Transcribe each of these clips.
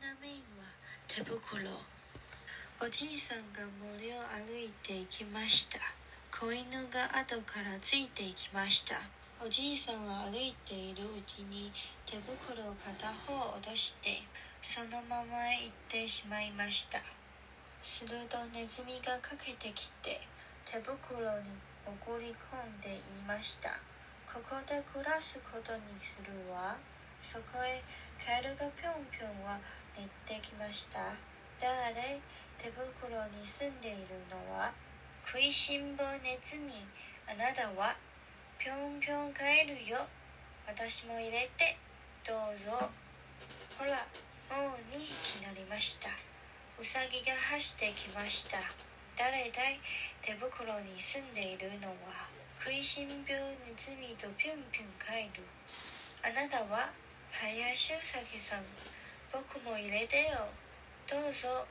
な面は手袋。おじいさんが森を歩いていきました。子犬が後からついていきました。おじいさんは歩いているうちに手袋を片方落としてそのまま行ってしまいました。するとネズミがかけてきて手袋に潜り込んで言いました。ここで暮らすことにするわ。そこへカエルがぴょんぴょんは寝てきました。誰？手袋に住んでいるのは？食いしん坊ネズミ。あなたは？ぴょんぴょん帰るよ。私も入れてどうぞ。ほらもう2匹なりました。ウサギが走ってきました。誰だい？手袋に住んでいるのは？食いしん坊ネズミとぴょんぴょん帰る。あなたは？林うさぎさん僕も入れてよ。どうぞ。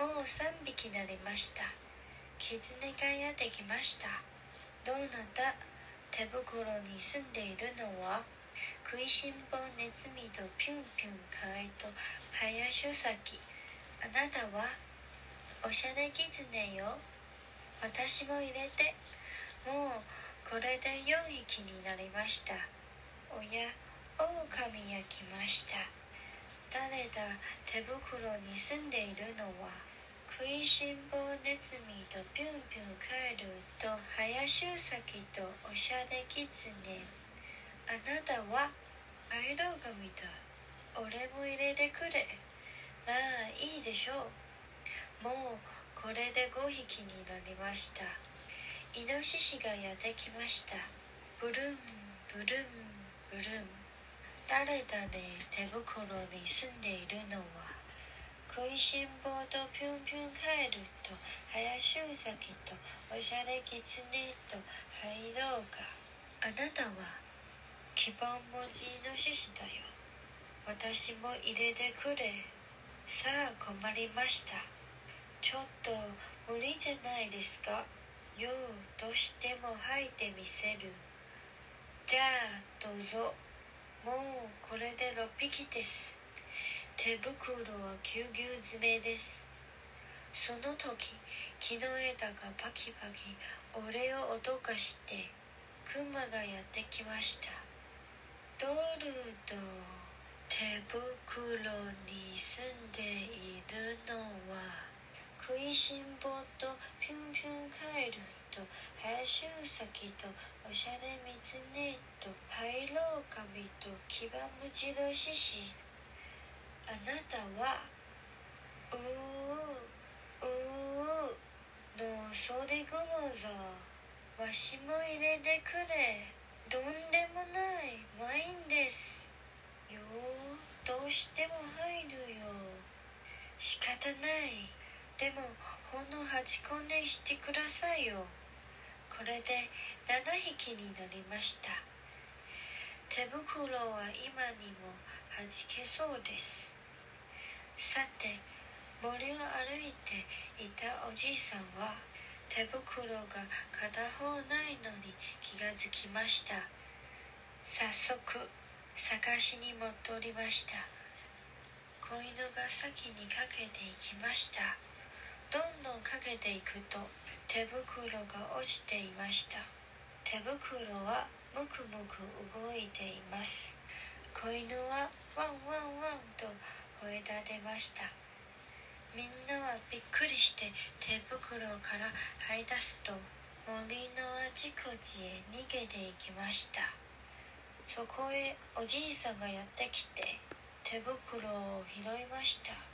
もう3匹なりました。狐がやってきました。どうなった手袋に住んでいるのは？食いしん坊ネズミとぴゅんぴゅんかわいと林うさぎあなたは？おしゃれ狐よ。私も入れて。もうこれで4匹になりました。おや狼が来ました。誰だ？手袋に住んでいるのは食いしん坊ネズミとぴゅんぴゅん帰ると林うさぎとおしゃれきつねあなたはアイロガミだ。俺も入れてくれ。まあいいでしょう。もうこれで5匹になりました。イノシシがやってきました。ブルンブルンブルン。誰だね手袋に住んでいるのは食いしん坊とぴゅんぴゅんカエルと林うさぎとおしゃれきつねと入ろうかあなたは基盤文字の獅子だよ。私も入れてくれ。さあ困りました。ちょっと無理じゃないですか。ようとしても吐いてみせる。じゃあどうぞ。もうこれで6匹です。手袋はぎゅうぎゅう詰めです。その時木の枝がパキパキ俺を脅かしてクマがやってきました。ドルド手袋に住んでいるのは食いしん坊とぴゅんぴゅんカエルと林うさぎとおしゃれみつねとハイロウカミと騎馬ムチドシシあなたはうううのそでぐもぞわしも入れてくれ。どんでもないワインですよ。どうしても入るよ。仕方ない。でもほんの8個ねしてくださいよ。これで7匹になりました。手袋は今にもはじけそうです。さて森を歩いていたおじいさんは手袋が片方ないのに気がつきました。早速探しに戻りました。子犬が先にかけていきました。どんどんかけていくと手袋が落ちていました。手袋はむくむく動いています。子犬はワンワンワンと吠え立てました。みんなはびっくりして手袋から這い出すと森のあちこちへ逃げていきました。そこへおじいさんがやってきて手袋を拾いました。